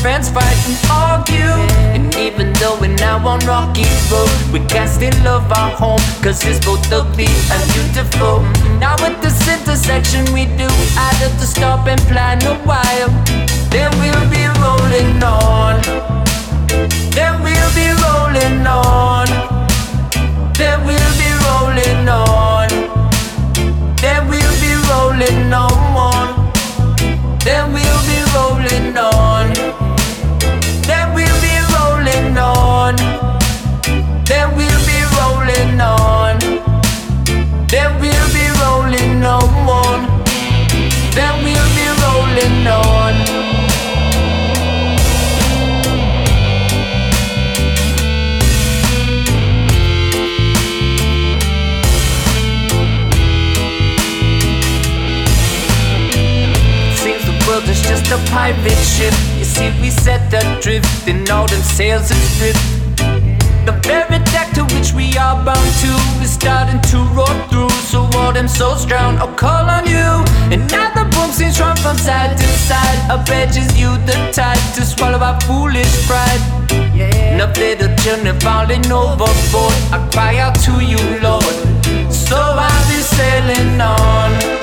friends fight and argue. And even though we're now on rocky road, we can still love our home, cause it's both ugly and beautiful. Now at this intersection, we do out of the stop and plan a while. Then we'll be rolling on. Then we'll be rolling on. Then we'll be rolling on. Then we'll be rolling on. Then we. just a pirate ship. You see, we set adrift in all them sails and stripped. The very deck to which we are bound to is starting to roll through. So all them souls drown, I'll call on you. And now the boom seems run from side to side. I bet you the tide to swallow our foolish pride. Yeah. Enough little children falling overboard. I cry out to you, Lord. So I'll be sailing on.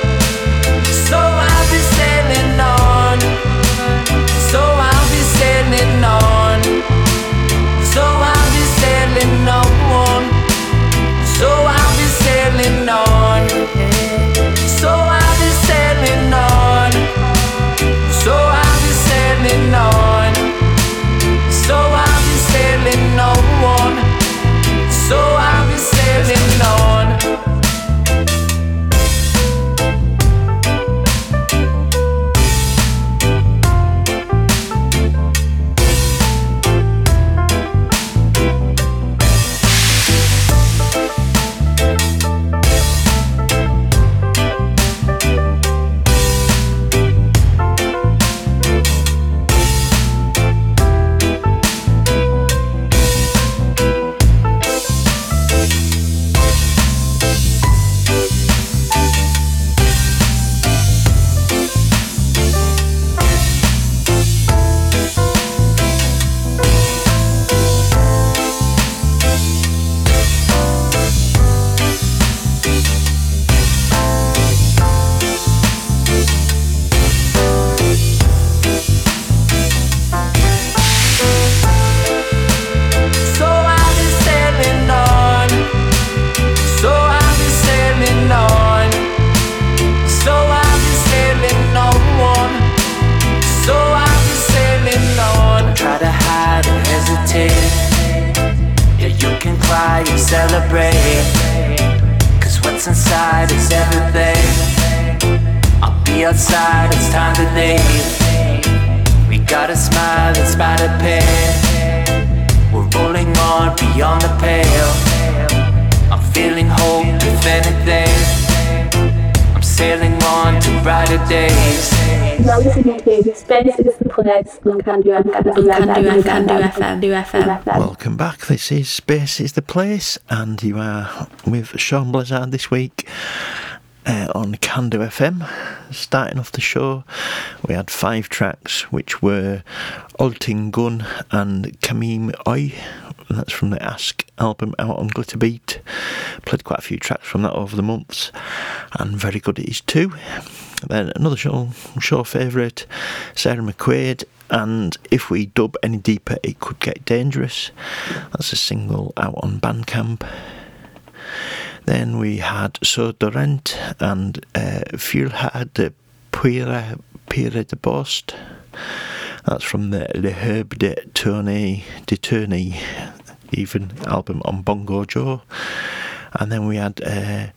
Space is the Place on Candu FM. Candu FM. Welcome back. This is Space is the Place, and you are with Sean Blizzard this week uh, on Candu FM. Starting off the show, we had five tracks, which were Altın Gün and Canım Oy. That's from the Aşk album out on Glitterbeat. Played quite a few tracks from that over the months, and very good it is too. Then another show, show favourite, Sarah McQuaid, and if we dub any deeper, it could get dangerous. That's a single out on Bandcamp. Then we had Sourdurent and uh, Fuelhard de Puire, Peira de Bòst. That's from the Le Herbe de Tourney, de Tourney, even album on Bongo Joe. And then we had uh,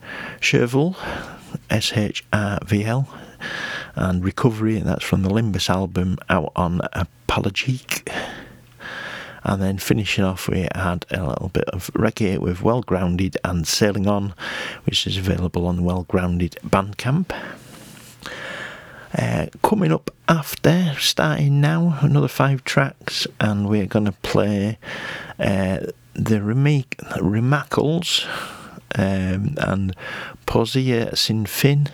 Sherville, S H R V L, and Recovery, that's from the Limbus album out on Apologique. And then finishing off, we had a little bit of reggae with Well Grounded and Sailing On, which is available on Well Grounded Bandcamp. Uh, coming up after, starting now, another five tracks, and we're going to play uh, the remake, Remakquels, um, and Poesia Sin Fin,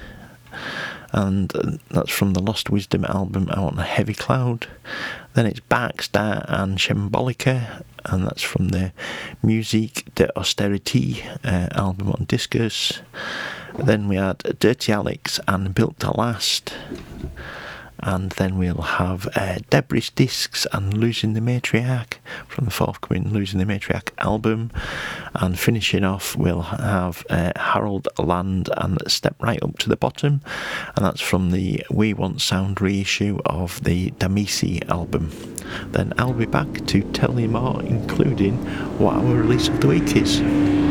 and uh, that's from the Lost Wisdom album out on Heavy Cloud. Then it's Barkstar and Shambolica, and that's from the Musique de Austerity uh, album on Discus. Then we had Dirty Alex and Built to Last. And then we'll have uh, Debris Discs and Losing the Matriarch from the forthcoming Losing the Matriarch album. And finishing off, we'll have uh, Harold Land and Step Right Up to the Bottom. And that's from the We Want Sound reissue of the Damisi album. Then I'll be back to tell you more, including what our release of the week is.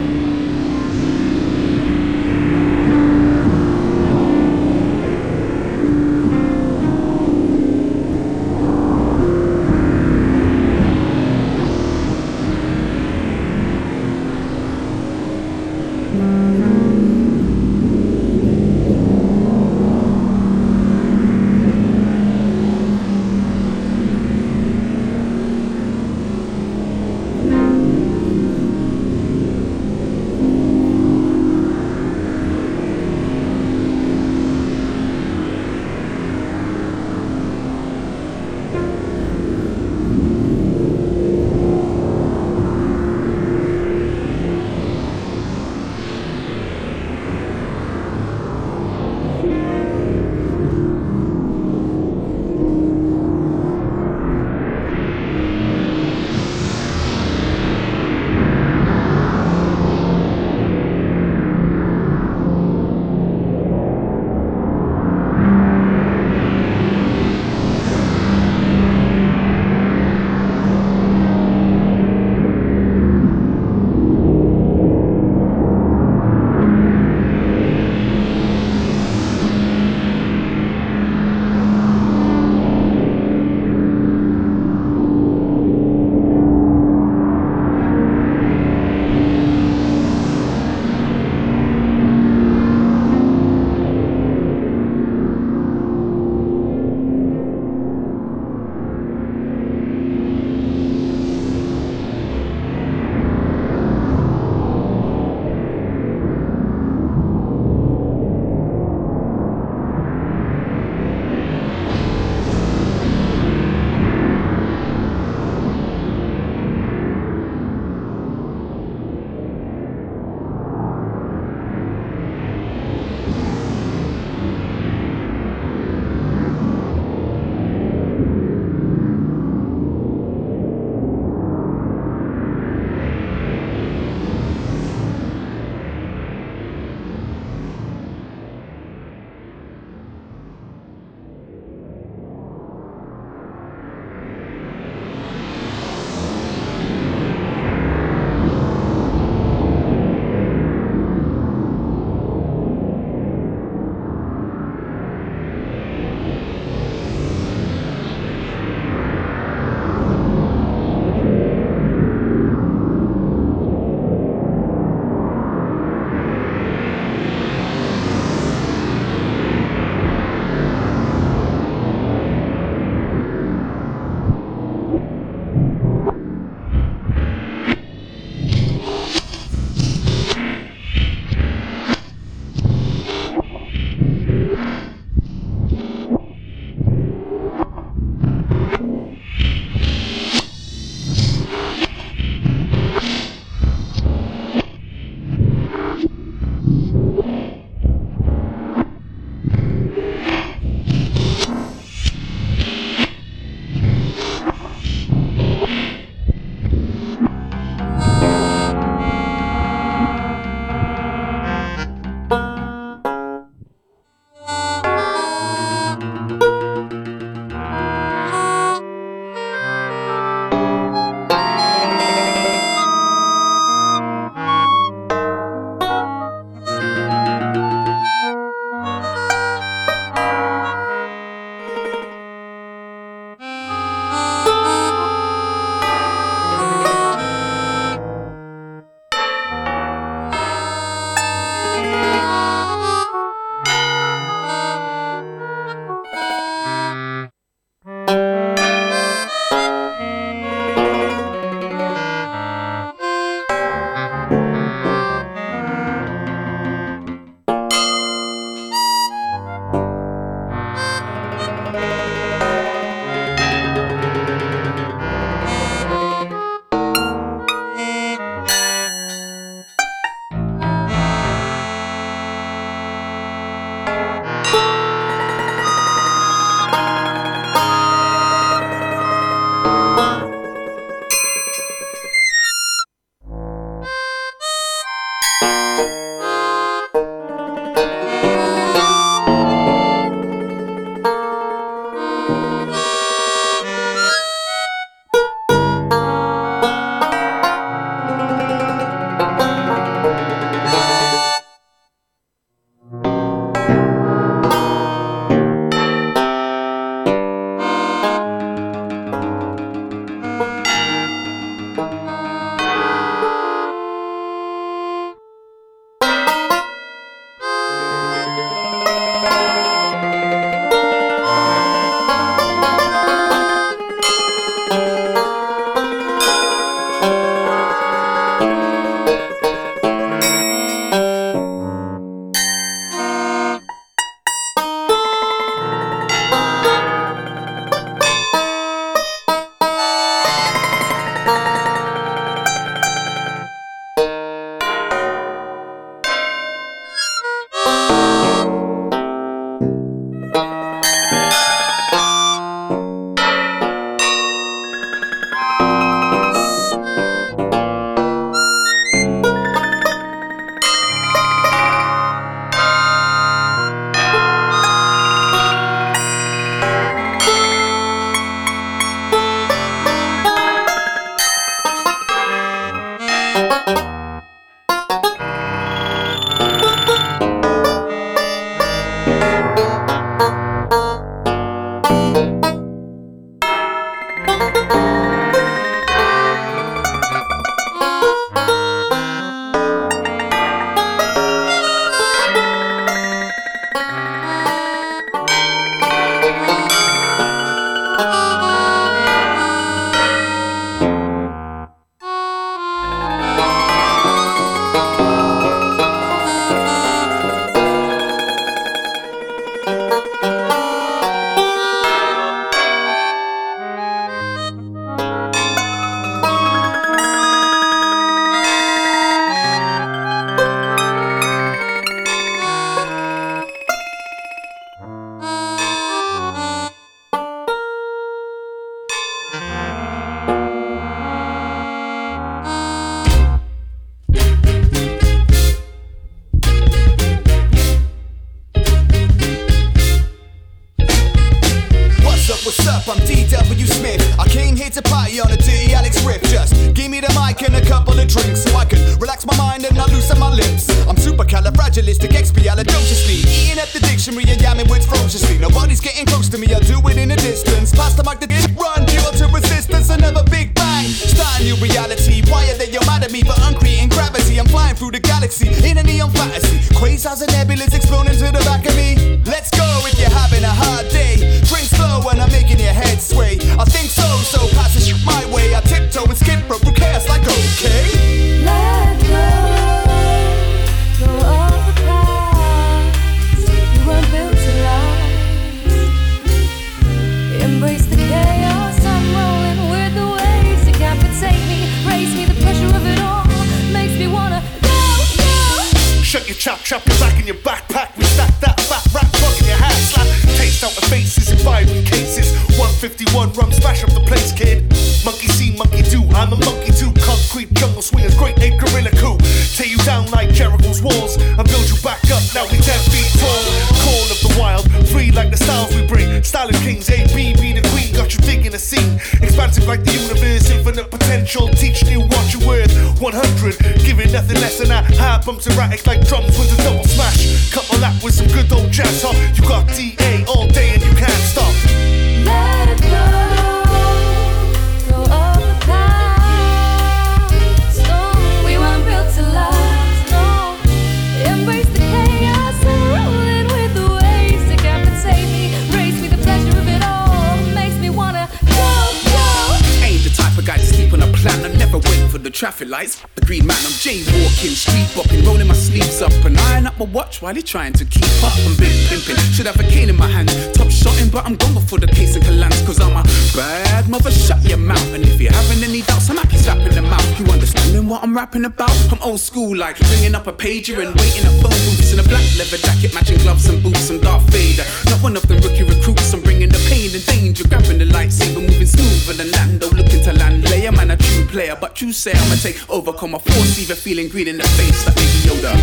a watch while he's trying to keep up. I'm big pimping, should have a cane in my hand. Top shotting, but I'm going for the case and Kalans. Cause I'm a bad mother, shut your mouth. And if you're having any doubts, I'm happy slapping the mouth. You understanding what I'm rapping about? I'm old school, like bringing up a pager and waiting at phone booths in a black leather jacket, matching gloves and boots. and dark Darth Vader, not one of the rookie recruits. I'm bringing the pain and danger, grabbing the lightsaber, moving smoother than Lando, looking to land layer. Man, a true player, but you say I'ma take over, come a force, even feeling green in the face like Baby Yoda.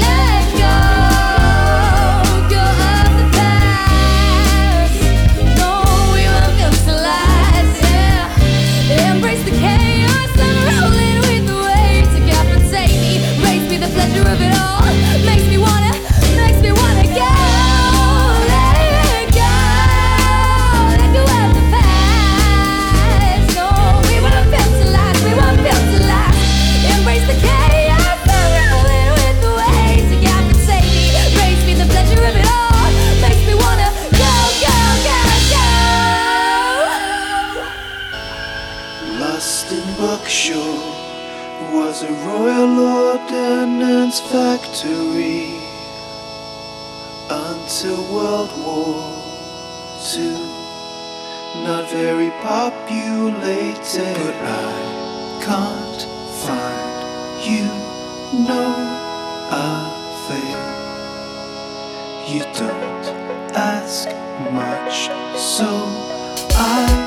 Let go. not very populated, but I can't find you. No, I fail. You don't ask much, so I.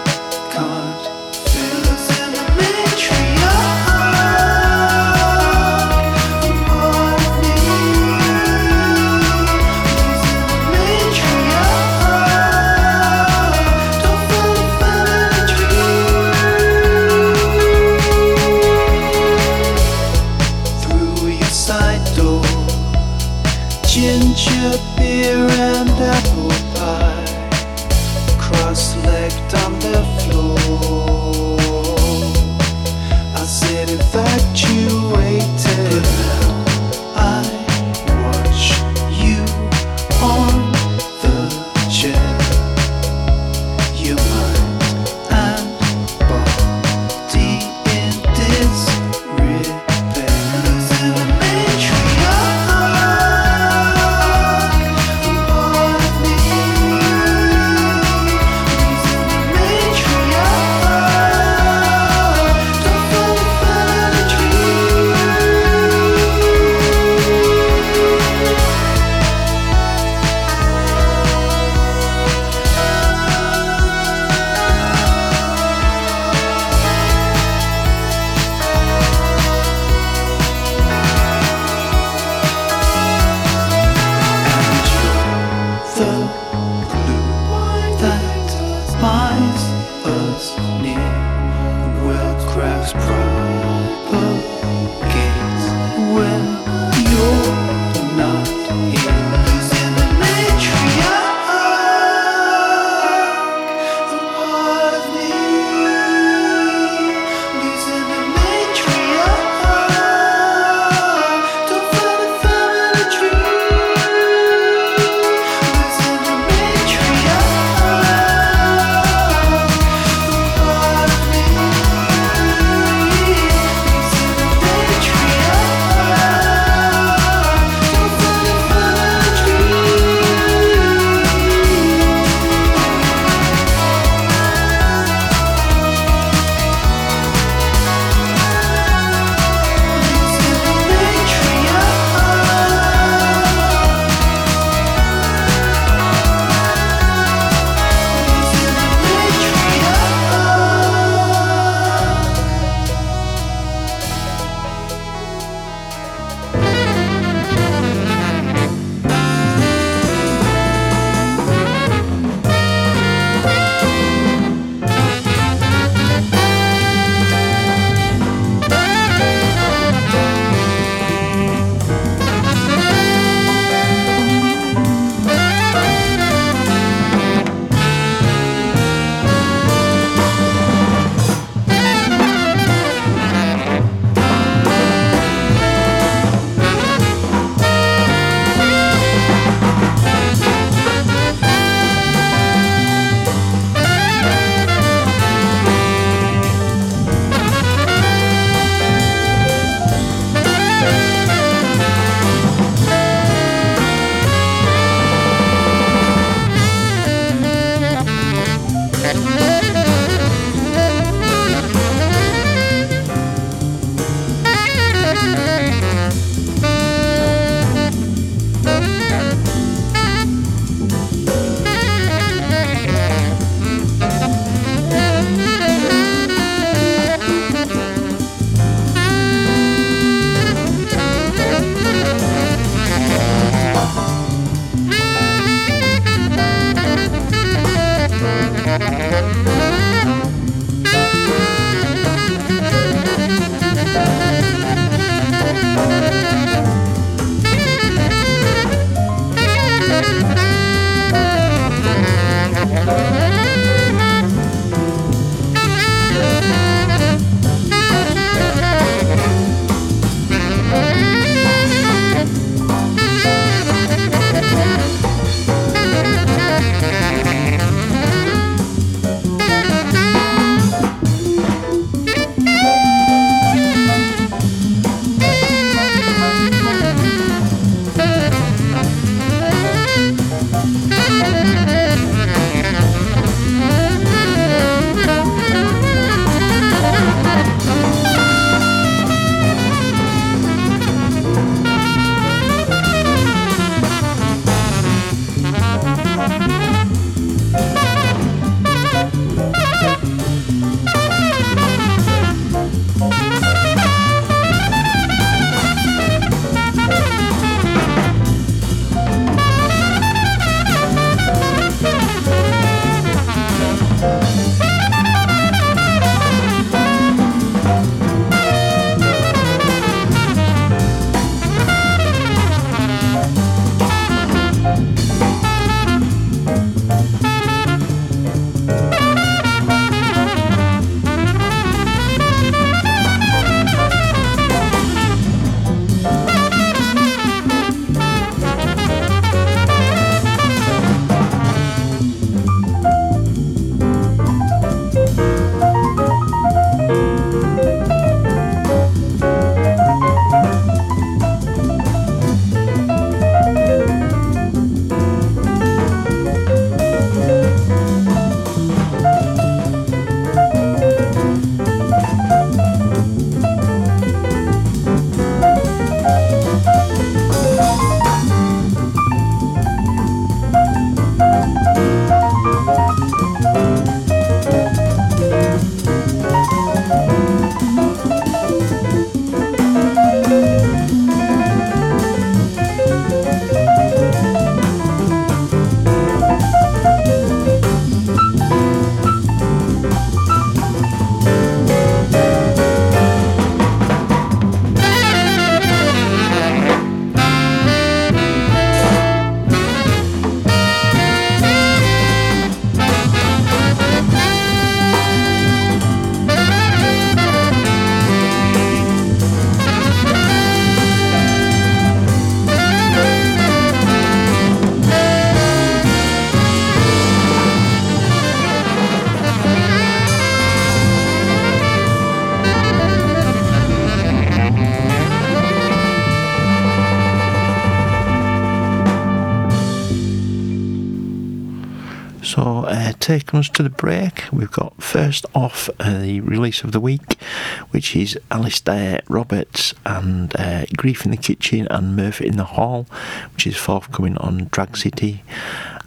taking us to the break. We've got first off uh, the release of the week, which is Alasdair Roberts and uh, Grief in the Kitchen and Mirth in the Hall, which is forthcoming on Drag City.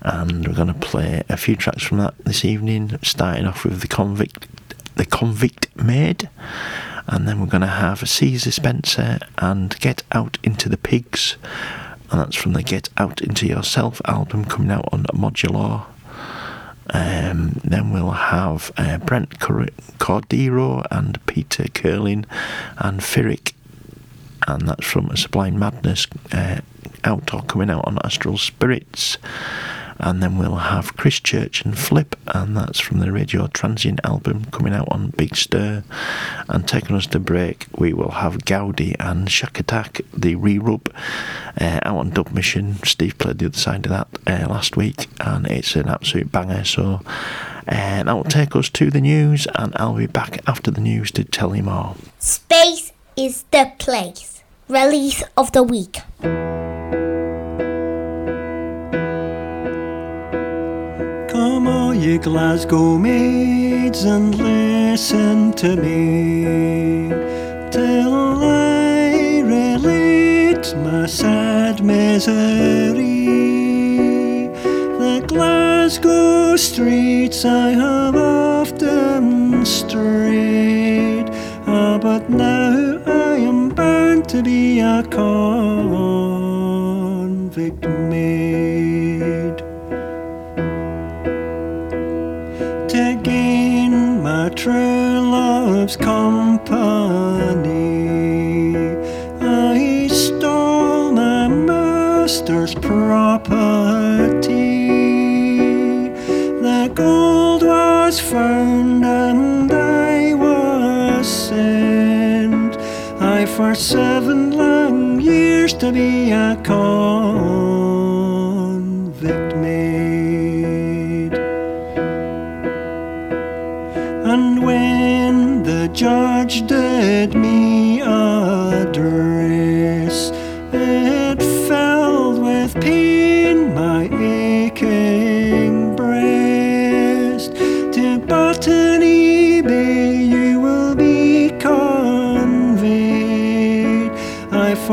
And we're going to play a few tracks from that this evening, starting off with the Convict, the Convict Maid. And then we're going to have Caesar Spencer and Get Out into the Pigs. And that's from the Get Out Into Yourself album coming out on Modulor. Um, then we'll have uh, Brent Cor- Cordero and Peter Kerlin and Pyrrhic, and that's from a Sublime Madness uh, outdoor coming out on Astral Spirits. And then we'll have Chris Church and Flip, and that's from the Radio Transient album coming out on Big Stir. And taking us to break, we will have Gaudi and Shack Attack, the re rub, uh, out on Dub Mission. Steve played the other side of that uh, last week, and it's an absolute banger. So uh, that will take us to the news, and I'll be back after the news to tell you more. Space is the place. Release of the week. Ye Glasgow maids and listen to me till I relate my sad misery. The Glasgow streets I have often strayed, ah, but now I am bound to be a convict maid. True love's company. I stole my master's property. The gold was found and I was sent. I for seven long years to be a convict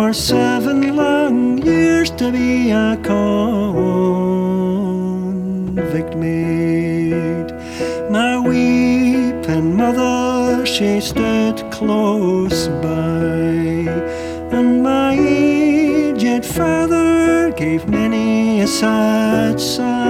for seven long years to be a convict maid. My weeping mother, she stood close by, and my aged father gave many a sad sigh.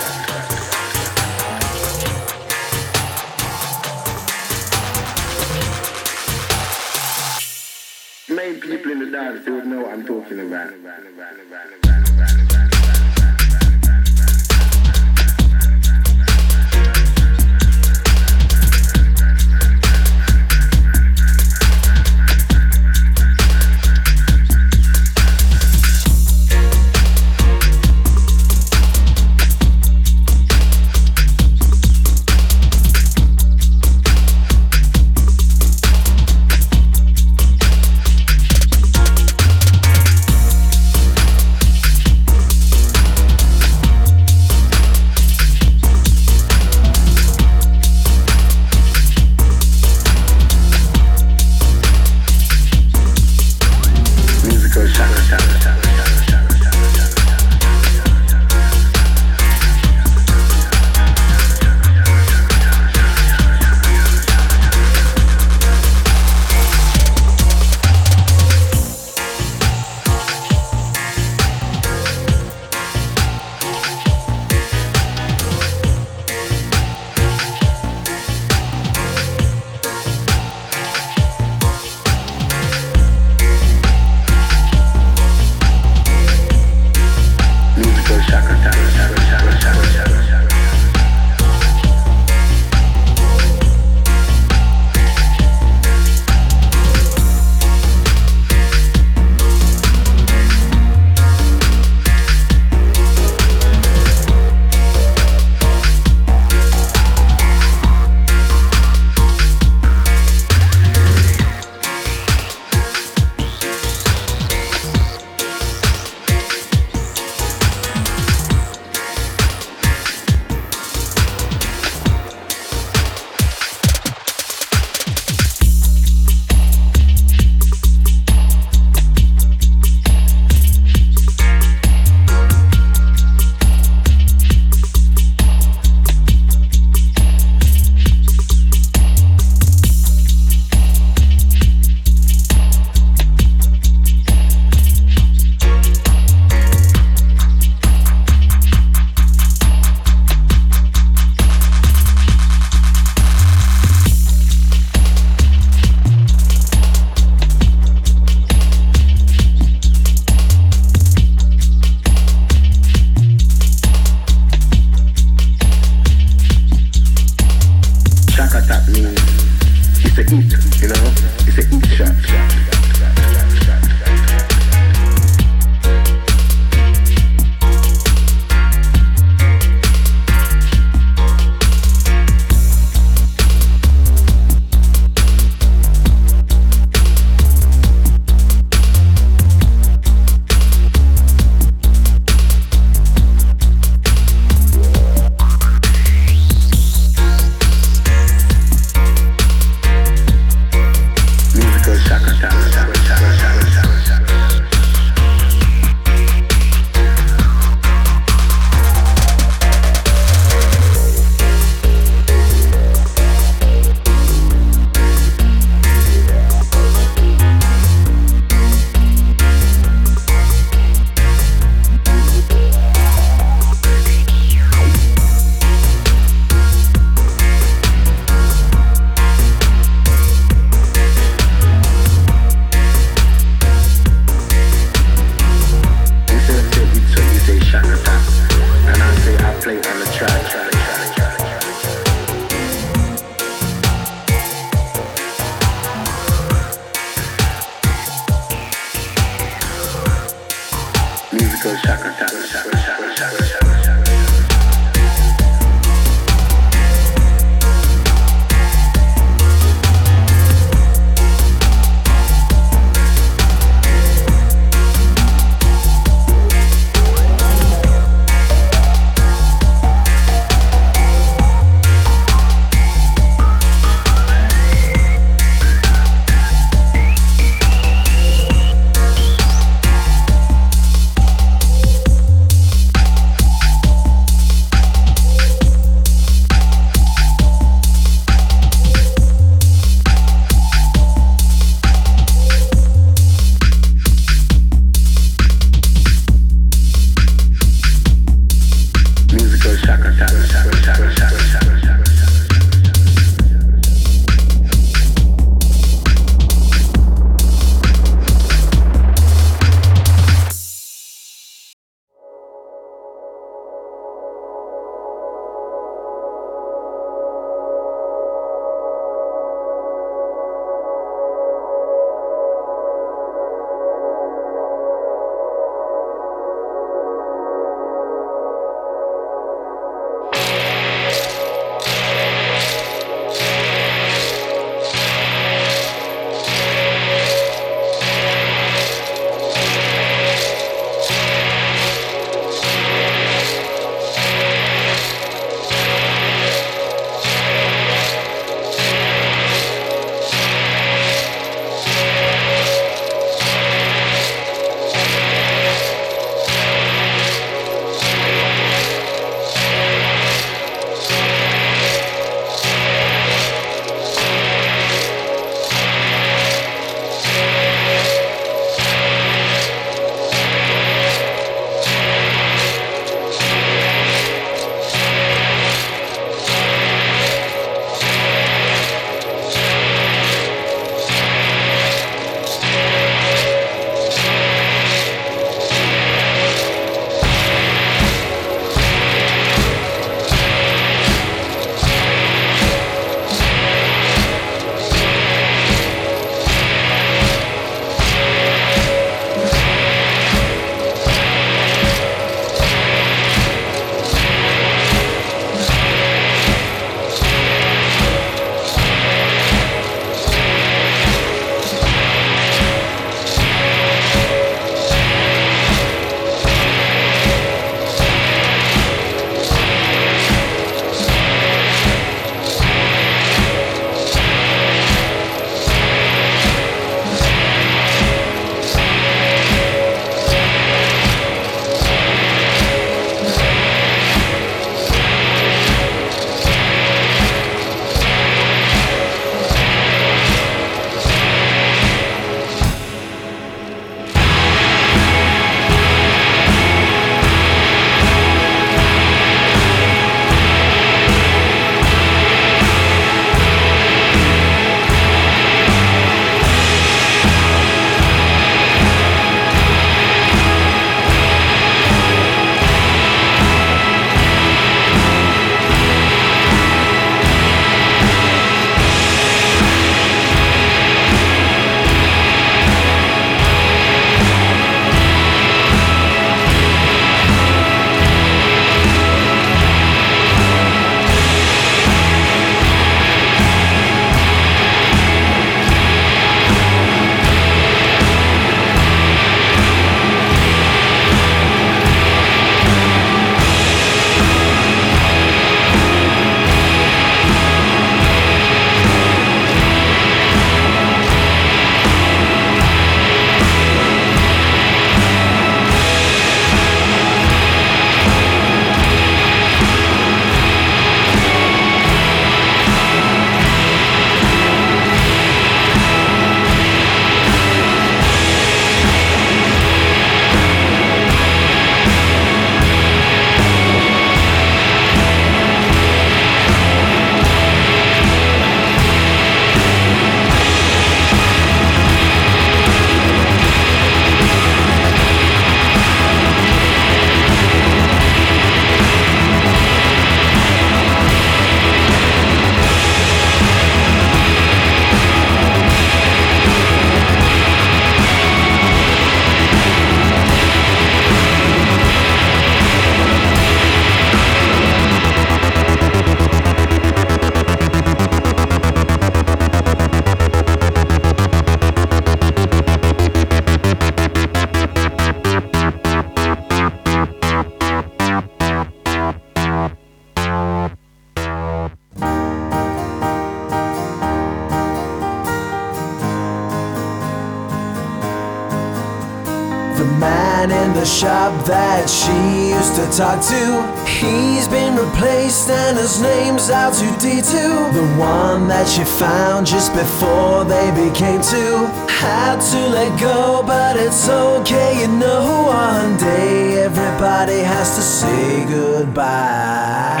To talk to, he's been replaced and his name's R2D2. The one that she found just before they became two. Had to let go, but it's okay, you know. One day everybody has to say goodbye.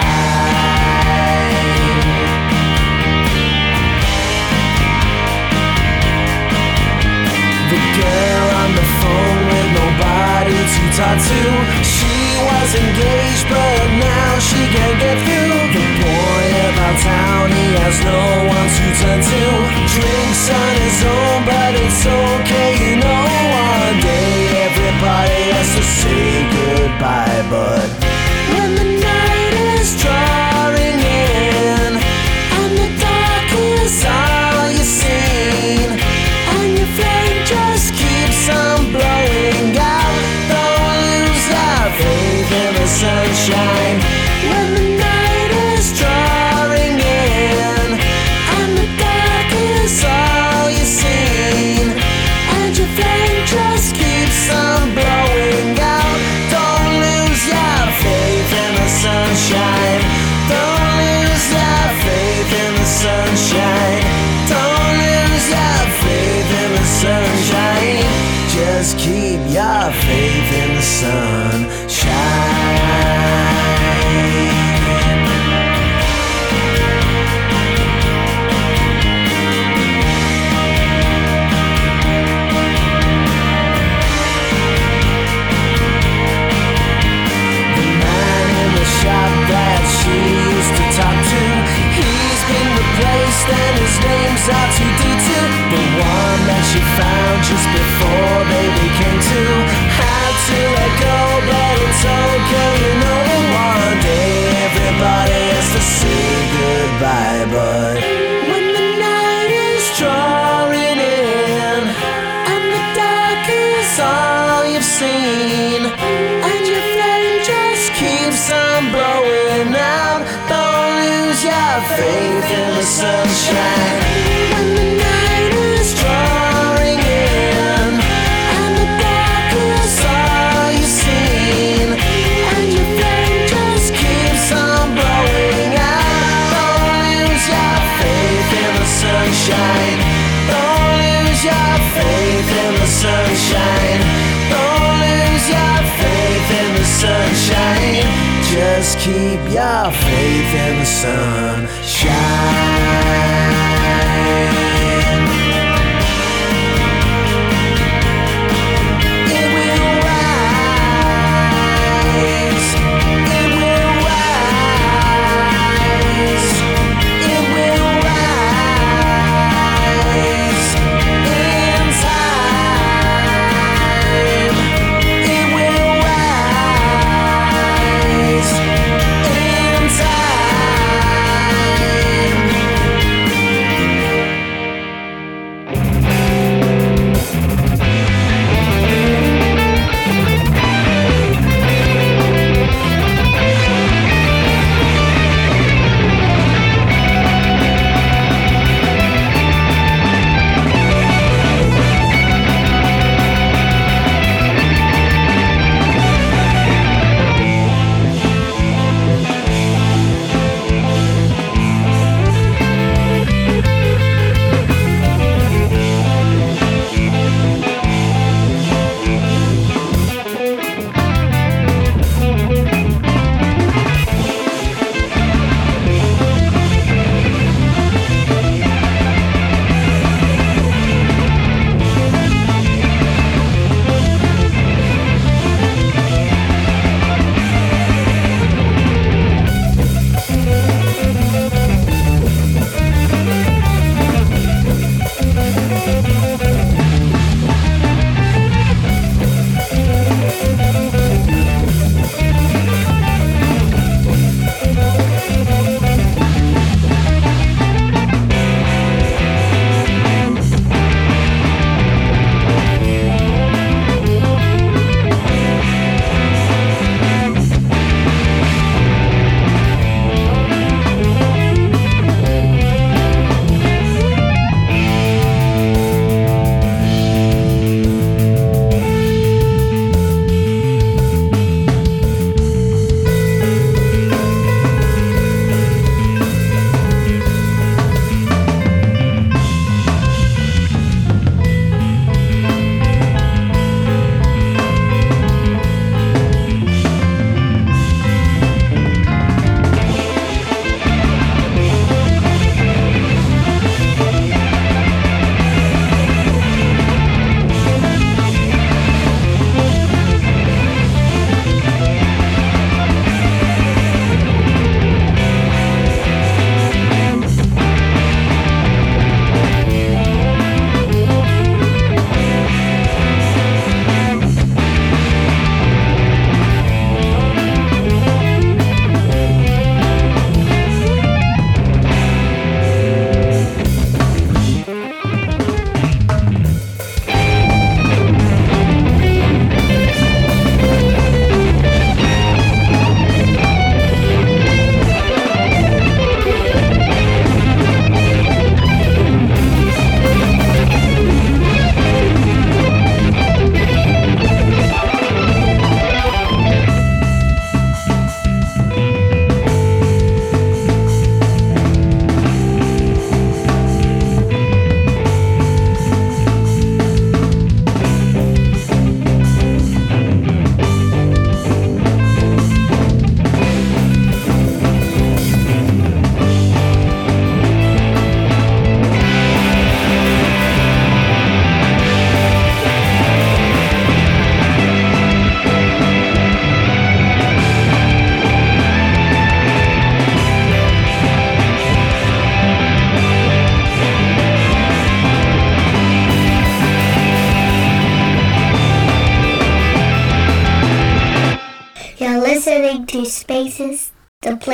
The girl on the phone with nobody to talk to. Was engaged, but now she can't get through. The boy about town, he has no one to turn to. Drinks on his own, but it's okay, you know. One day everybody has to say goodbye, but when the sunshine. When the night is drawing in, and the dark is all you've seen. And your flame just keeps on blowing out. Don't lose your faith in the sunshine. Don't lose your faith in the sunshine. Don't lose your faith in the sunshine. Just keep your faith in the sunshine. Just before they became two. Just keep your faith in the sunshine. It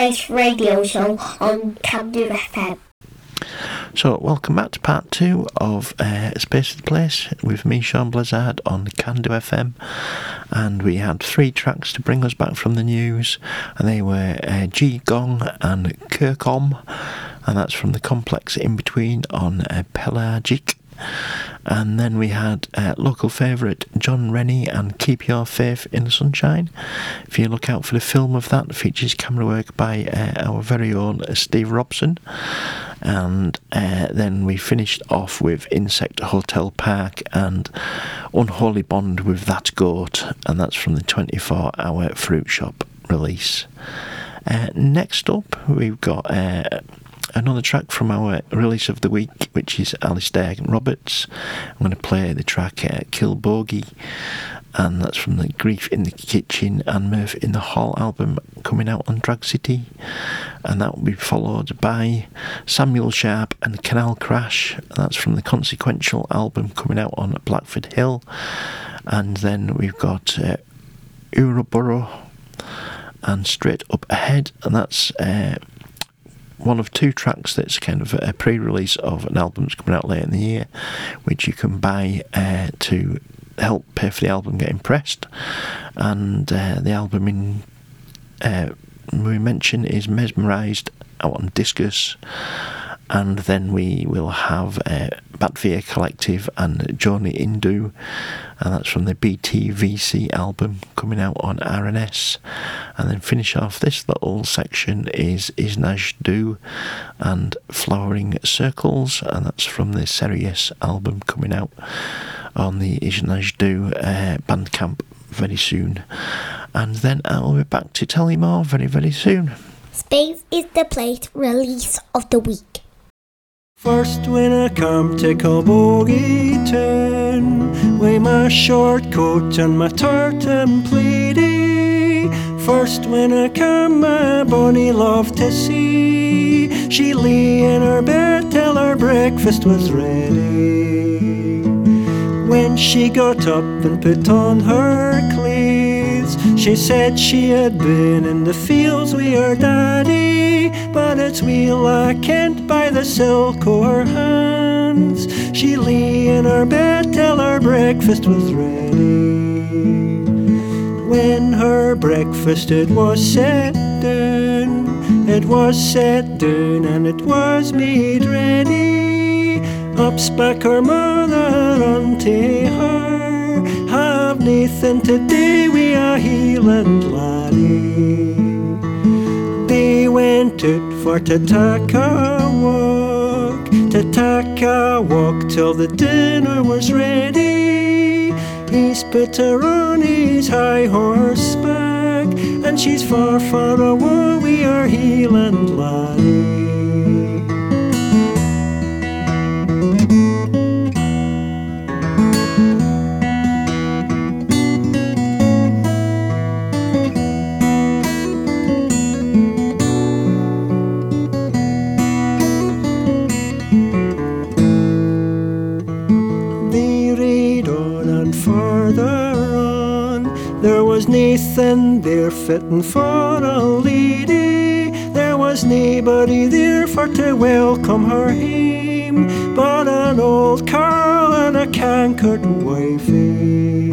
Radio show on Camden FM. So, welcome back to part two of uh, Space of the Place with me, Sean Blizzard, on Camden FM. And we had three tracks to bring us back from the news, and they were uh, G Gong and Kirkom, and that's from the complex in between on uh, Pelagic. And then we had uh, local favourite John Rennie and Keep Your Faith in the Sunshine. If you look out for the film of that, it features camera work by uh, our very own Steve Robson. And uh, then we finished off with Insect Hotel Park and Unholy Bond with That Goat, and that's from the 24 hour Fruit Shop release. Uh, next up, we've got uh, another track from our release of the week, which is Alasdair Roberts. I'm going to play the track uh, Kilbogie, and that's from the Grief in the Kitchen and Mirth in the Hall album coming out on Drag City. And that will be followed by Samuel Sharp and Canal Crash, that's from the Consequential album coming out on Blackford Hill. And then we've got uh, Uroboro and Straight Up Ahead, and that's. Uh, one of two tracks that's kind of a pre-release of an album that's coming out later in the year, which you can buy uh, to help pay for the album getting pressed. And uh, the album in uh, we mention is Mesmerised out on Discus. And then we will have uh, Batavia Collective and Johnny Indu, and that's from the BTVC album coming out on RNS. And then finish off this little section is Isnaj Dui and Flowering Circles, and that's from the Serious album coming out on the Isnaj Dui uh, Bandcamp very soon. And then I'll be back to tell you more very, very soon. Space is the Place release of the week. First when I come to Kilbogey turn. With my short coat and my tartan pleedy First when I come my bonny love to see She lay in her bed till her breakfast was ready When she got up and put on her clothes She said she had been in the fields with her daddy but it's weel I can't by the silk o' her hands. She lay in her bed till her breakfast was ready. When her breakfast it was set down, it was set down and it was made ready. Up spake her mother unto her, have Nathan today we are Heeland laddie they went out for to take a walk, to take a walk till the dinner was ready. He's put her on his high horseback, and she's far, far away. We are Heeland laddie. Nathan there fitting for a lady. There was nobody there for to welcome her hame, but an old carl and a cankered wifey.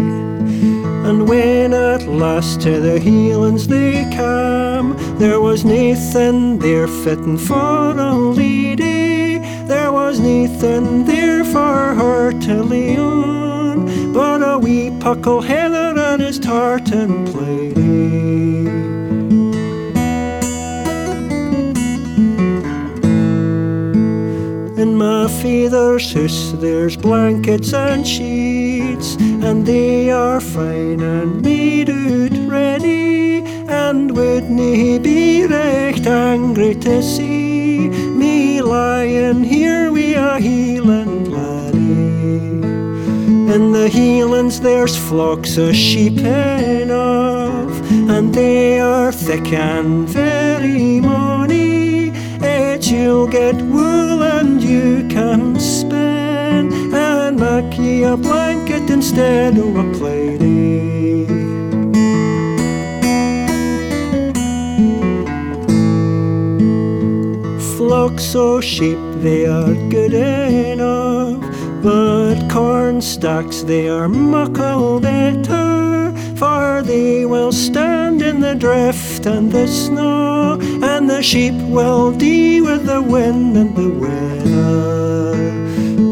And when at last to the Heelands they came, there was Nathan there fitting for a lady. There was Nathan there for her to lay on, a wee puckle heather and his tartan plaidy. In my father's house there's blankets and sheets, and they are fine and made out ready. And wouldn't be recht angry to see me lying here wi' a laddie? In the healands there's flocks of sheep enough, and they are thick and very money. It you'll get wool and you can spin, and make ye a blanket instead of a plaidie. Flocks of sheep, they are good enough but corn stacks, they are muckle better. For they will stand in the drift and the snow, and the sheep will dee with the wind and the weather.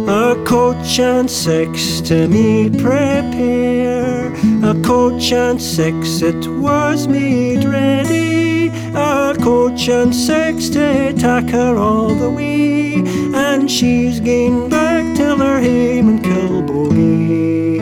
A coach and six to me prepare. A coach and six it was made ready. A coach and six to her all the way. And she's gained back till her hame Kilbogey.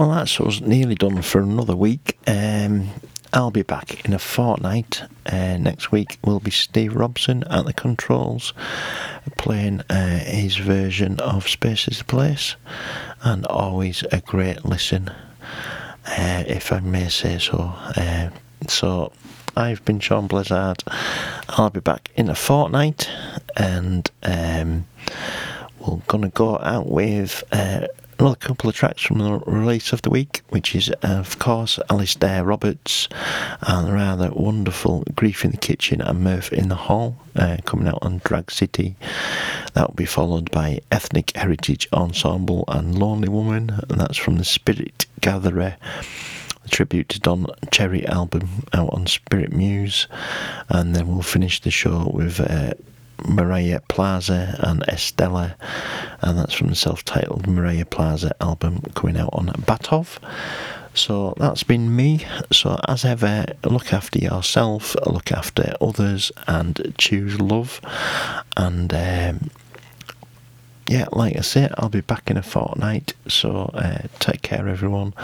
Well, that's us nearly done for another week. Um, I'll be back in a fortnight. Uh, next week will be Steve Robson at the controls, playing uh, his version of Space is the Place, and always a great listen, uh, if I may say so. Uh, so, I've been Sean Blizzard. I'll be back in a fortnight, and um, we're going to go out with uh, another couple of tracks from the release of the week, which is, of course, Alasdair Roberts and the rather wonderful Grief in the Kitchen and Mirth in the Hall uh, coming out on Drag City. That will be followed by Ethnic Heritage Ensemble and Lonely Woman, and that's from the Spirit Gatherer. The tribute to Don Cherry album out on Spirit Muse, and then we'll finish the show with uh, Maria Plaza and Estella, and that's from the self titled Maria Plaza album coming out on Batov. So that's been me. So, as ever, look after yourself, look after others, and choose love. And um, yeah, like I said, I'll be back in a fortnight. So, uh, take care, everyone.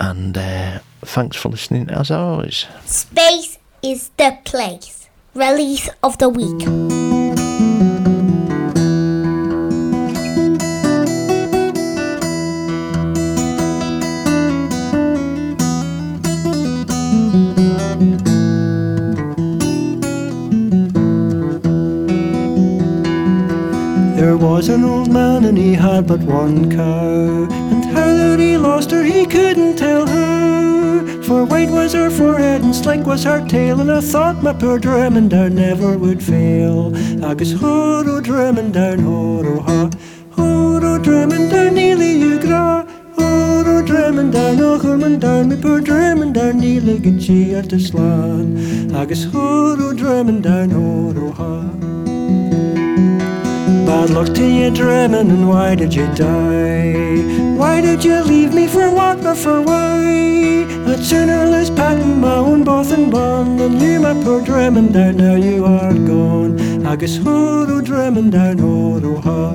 And uh, thanks for listening as always. Space is the place. Release of the week. He had but one cow, and how that he lost her he couldn't tell her. For white was her forehead and slick was her tail, and I thought my poor Dremondar never would fail. Agus horo Dremondar horo ha, horo Dremondar nearly you gra. Horo Dremondar no Hermondar, me poor Dremondar nearly get she at the slan. Agus horo Dremondar horo ha. Bad luck to you, Drummond, and why did you die? Why did you leave me for what or for why? I'd sooner lose my own both and bond, than you, my poor Drummond, there now you are gone. I guess horo Drummond, down horo ha.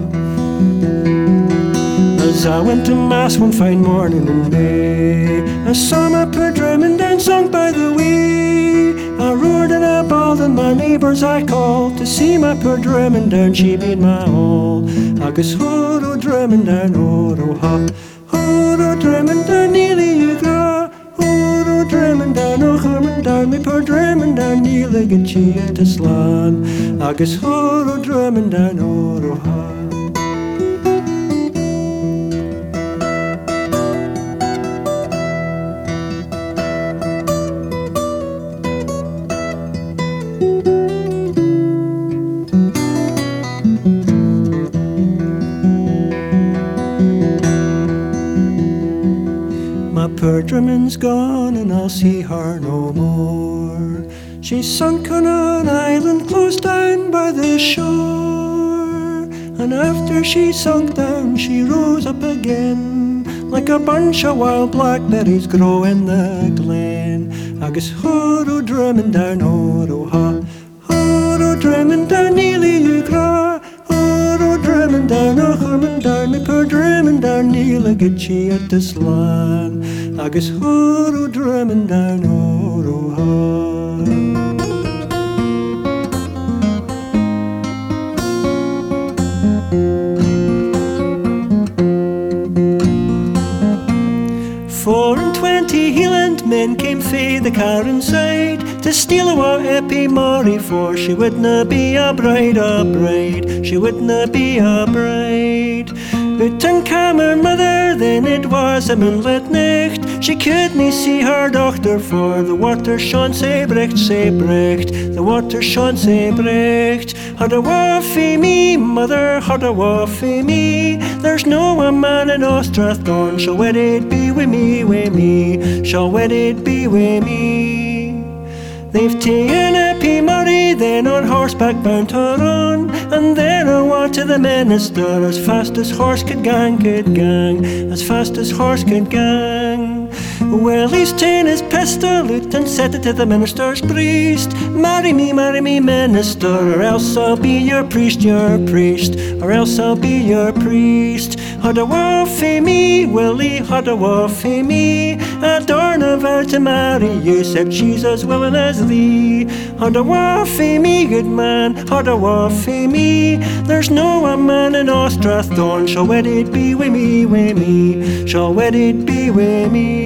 As I went to mass one fine morning in May, I saw my poor Drummond down sunk by the way. I roared and I bawled and my neighbours I called to see my poor Drummond down, she made my all. Agus horo Drummond down, horo ha. Horo Drummond down, nearly you gra. Horo Drummond down, oh Herman down, me poor Drummond down, nearly get she at the slan. Agus horo Drummond down, horo ha. Poor Drummond's gone and I'll see her no more. She's sunk on an island close down by the shore. And after she sunk down, she rose up again. Like a bunch of wild blackberries grow in the glen. Agus horo Drummond down, horo ha. Horo Drummond down, nearly you. Horo Drummond down, oh Herman down, me poor Drummond down, nearly get she at the slan. Agus Drummond down, horo ha. Four and twenty Hieland men came fae the car inside to steal awa Eppie Morrie, for she wouldna be a bride, a bride, she wouldna be a bride. Ut and cam her mother, then it was a moonlit night. She couldn't see her doctor, for the water shone sae bricht, sae bricht, the water shone sae bricht. Had a waffy me, mother, had a waffy me. There's no a man in Ostrathgone shall wed it be wi' me, wi' me, shall wed it be wi' me. They've taken Eppie Morrie, then on horseback bound to run, and then awa to the minister as fast as horse could gang, could gang, as fast as horse could gang. Willie's ta'en his pistol out and set it to the minister's priest. Marry me, marry me, minister, or else I'll be your priest, your priest, or else I'll be your priest. Had a war me, Willie, had a war me. I don't know to marry you, said she's as willing as thee. Had a war me, good man, had a war me. There's no one man in Austrathorn shall wed it be with me, with me, shall wed it be with me.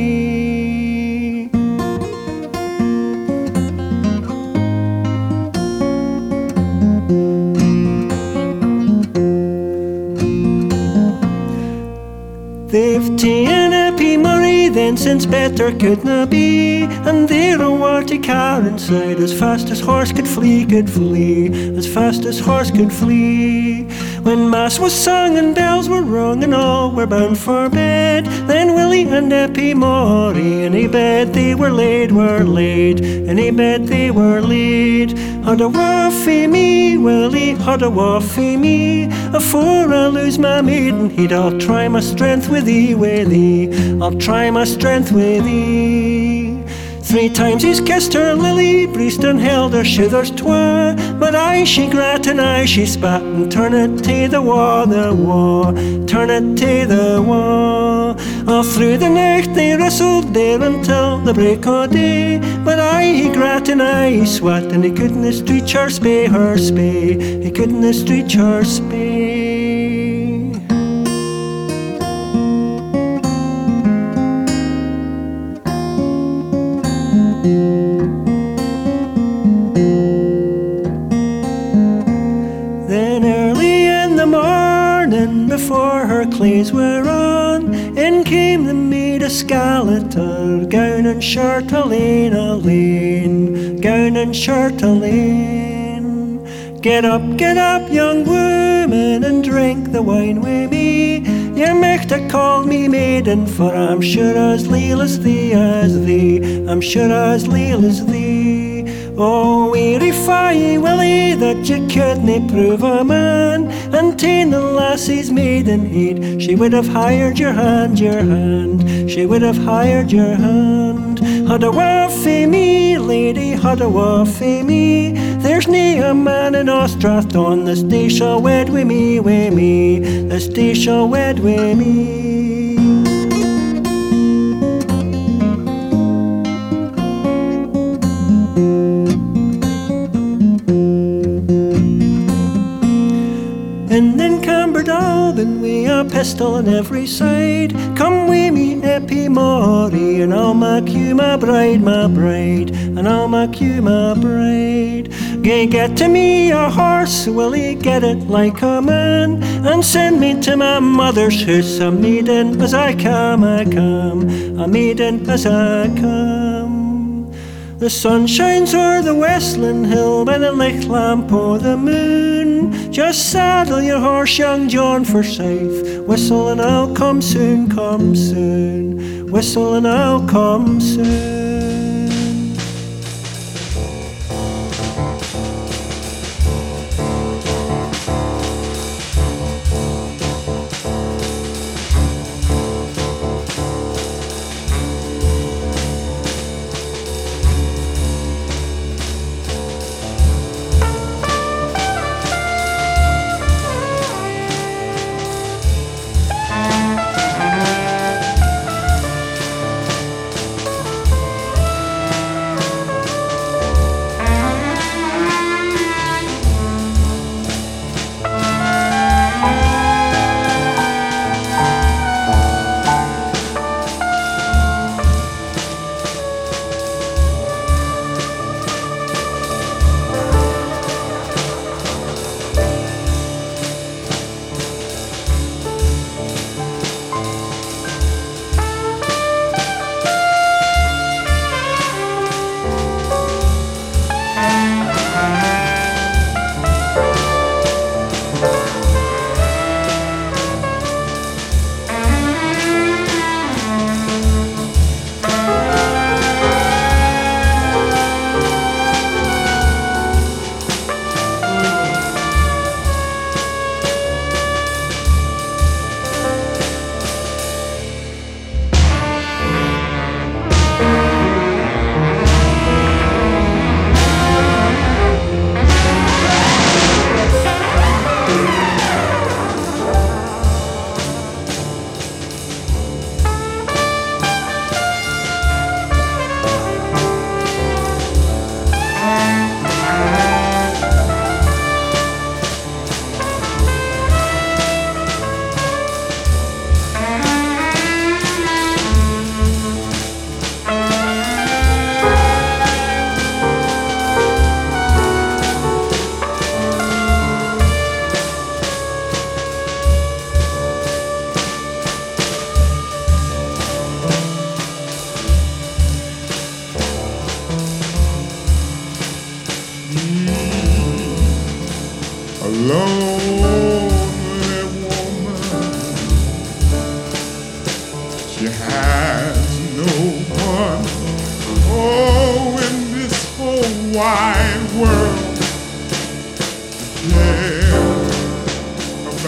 Since better couldna be, and there a warty car inside, as fast as horse could flee, could flee, as fast as horse could flee. When mass was sung and bells were rung and all were bound for bed, then Willie and Eppie Morrie in a bed they were laid, were laid, in a bed they were laid. Had a waffy me, Willie, had a waffy me, afore I lose my maidenhead, I'll try my strength with thee, thee, I'll try my strength with thee. Three times he's kissed her lily breast and held her shithers twa, but I she grat and I she spat and turn it to the wa, the wa, turn it to the wa. All through the night they wrestled there until the break o' day, but I he grat and I he swat and he couldn't her spay, her spay, he couldn't her spay. And shirt a lane, a lane, gown and shirt a lane. Get up, get up, young woman, and drink the wine with me. You might have called me maiden, for I'm sure as leal as thee, as thee, I'm sure as leal as thee. Oh, weary fie, Willie, that you couldn't prove a man, ta'en the lassie's maidenhead, she would have hired your hand, your hand, she would have hired your hand. Had a waffy me, lady, had a waffy me, there's nae a man in Austrathorn this day shall wed wi' me, wi' me, this day shall wed wi' me. Camberdalbin we are pistol on every side. Come wi' me, Eppie Morrie, and I'll make you my bride, my bride, and I'll make you my bride. Gay, get to me a horse, will he get it like a man, and send me to my mother's house, a maiden as I come, I come, a maiden as I come. The sun shines o'er the westland hill by the licht lamp o'er the moon. Just saddle your horse, young John for safe. Whistle and I'll come soon, come soon. Whistle and I'll come soon.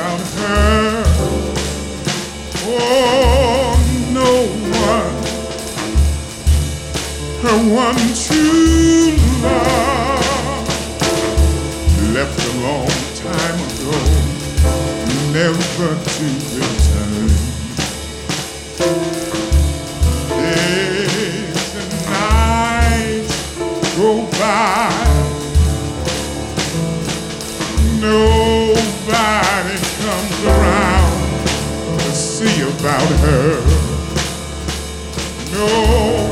around her. Oh, no one, her one true love, left a long time ago, never to return. Days and nights go by. Nobody. me about her. No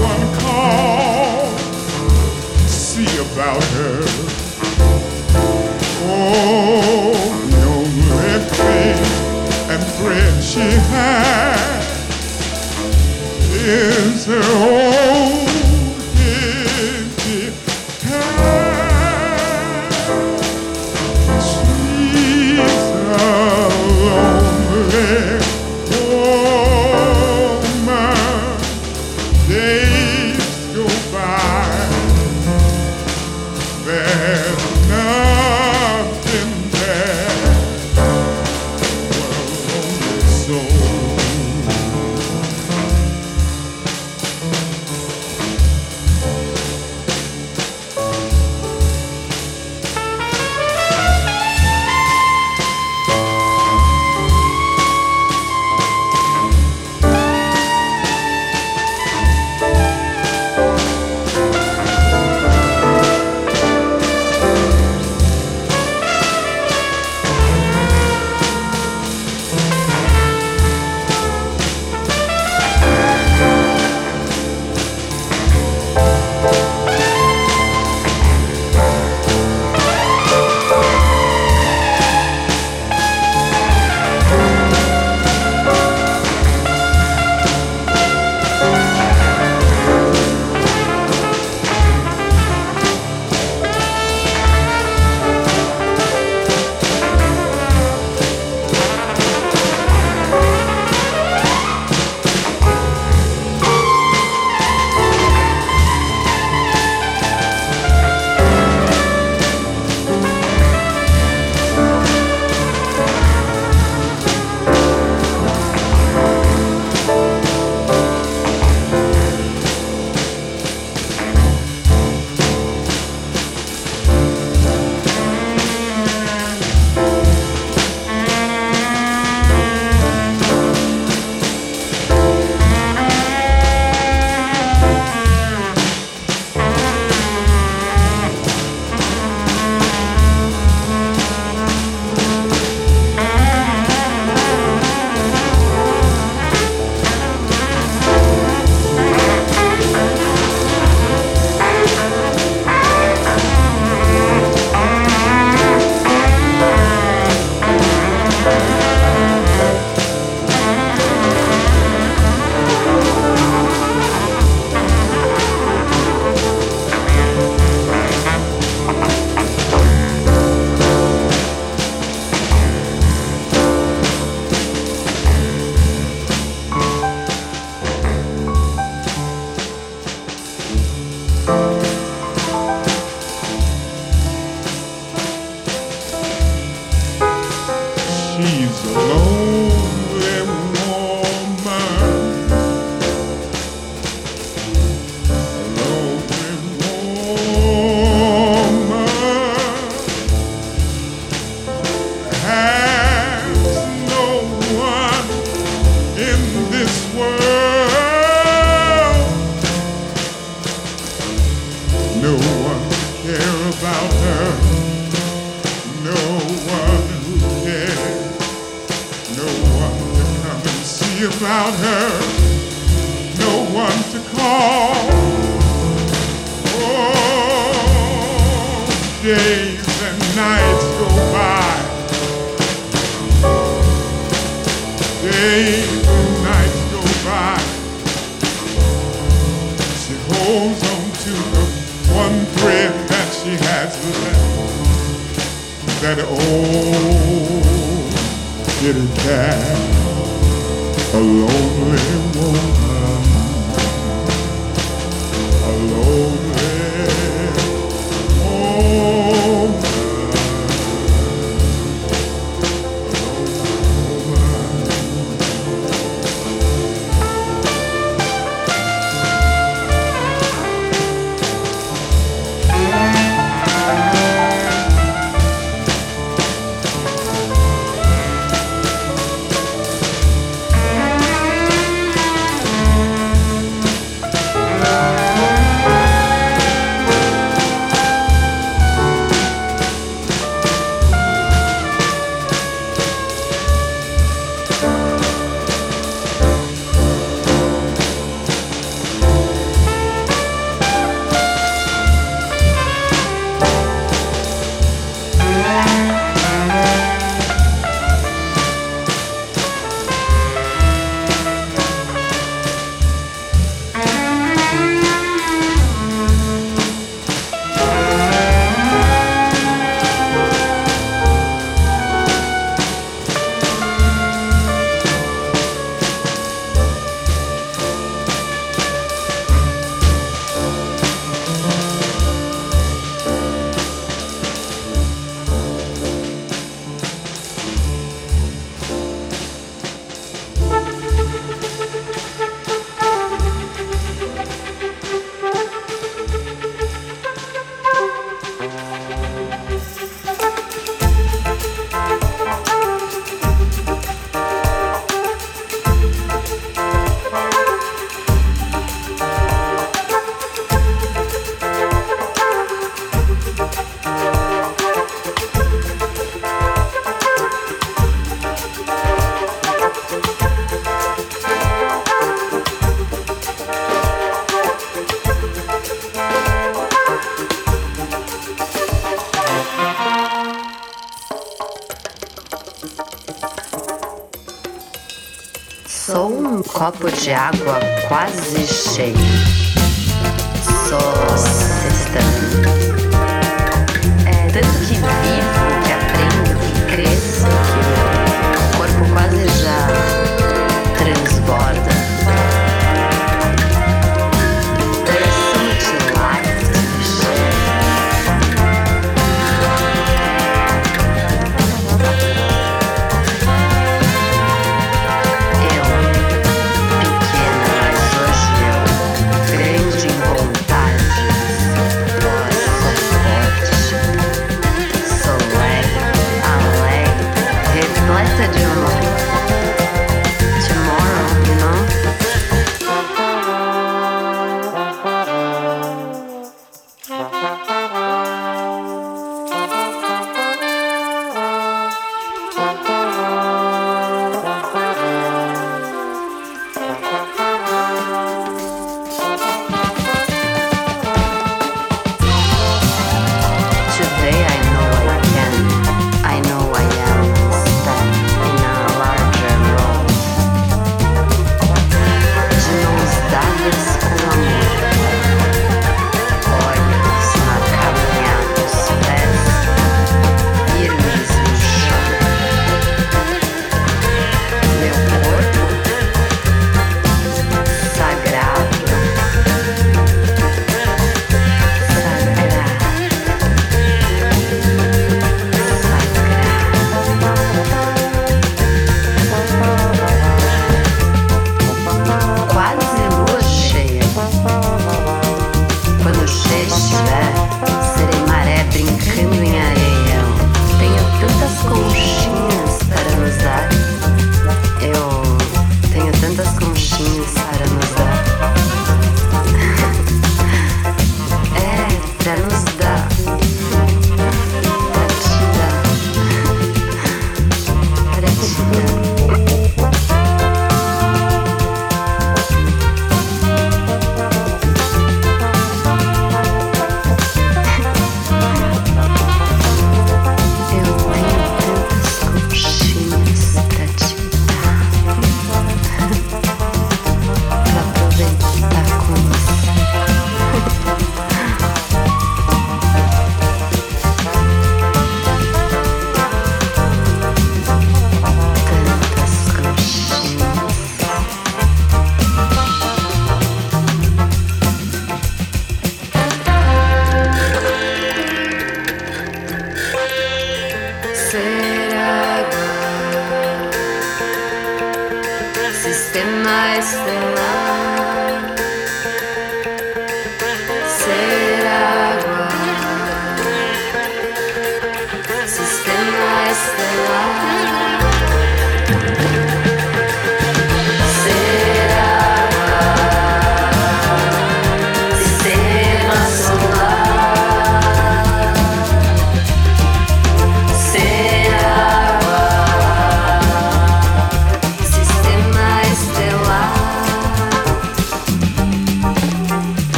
one calls. to see about her. Oh, the only faith and friend she has is her own. Copo de água quase cheio. Sou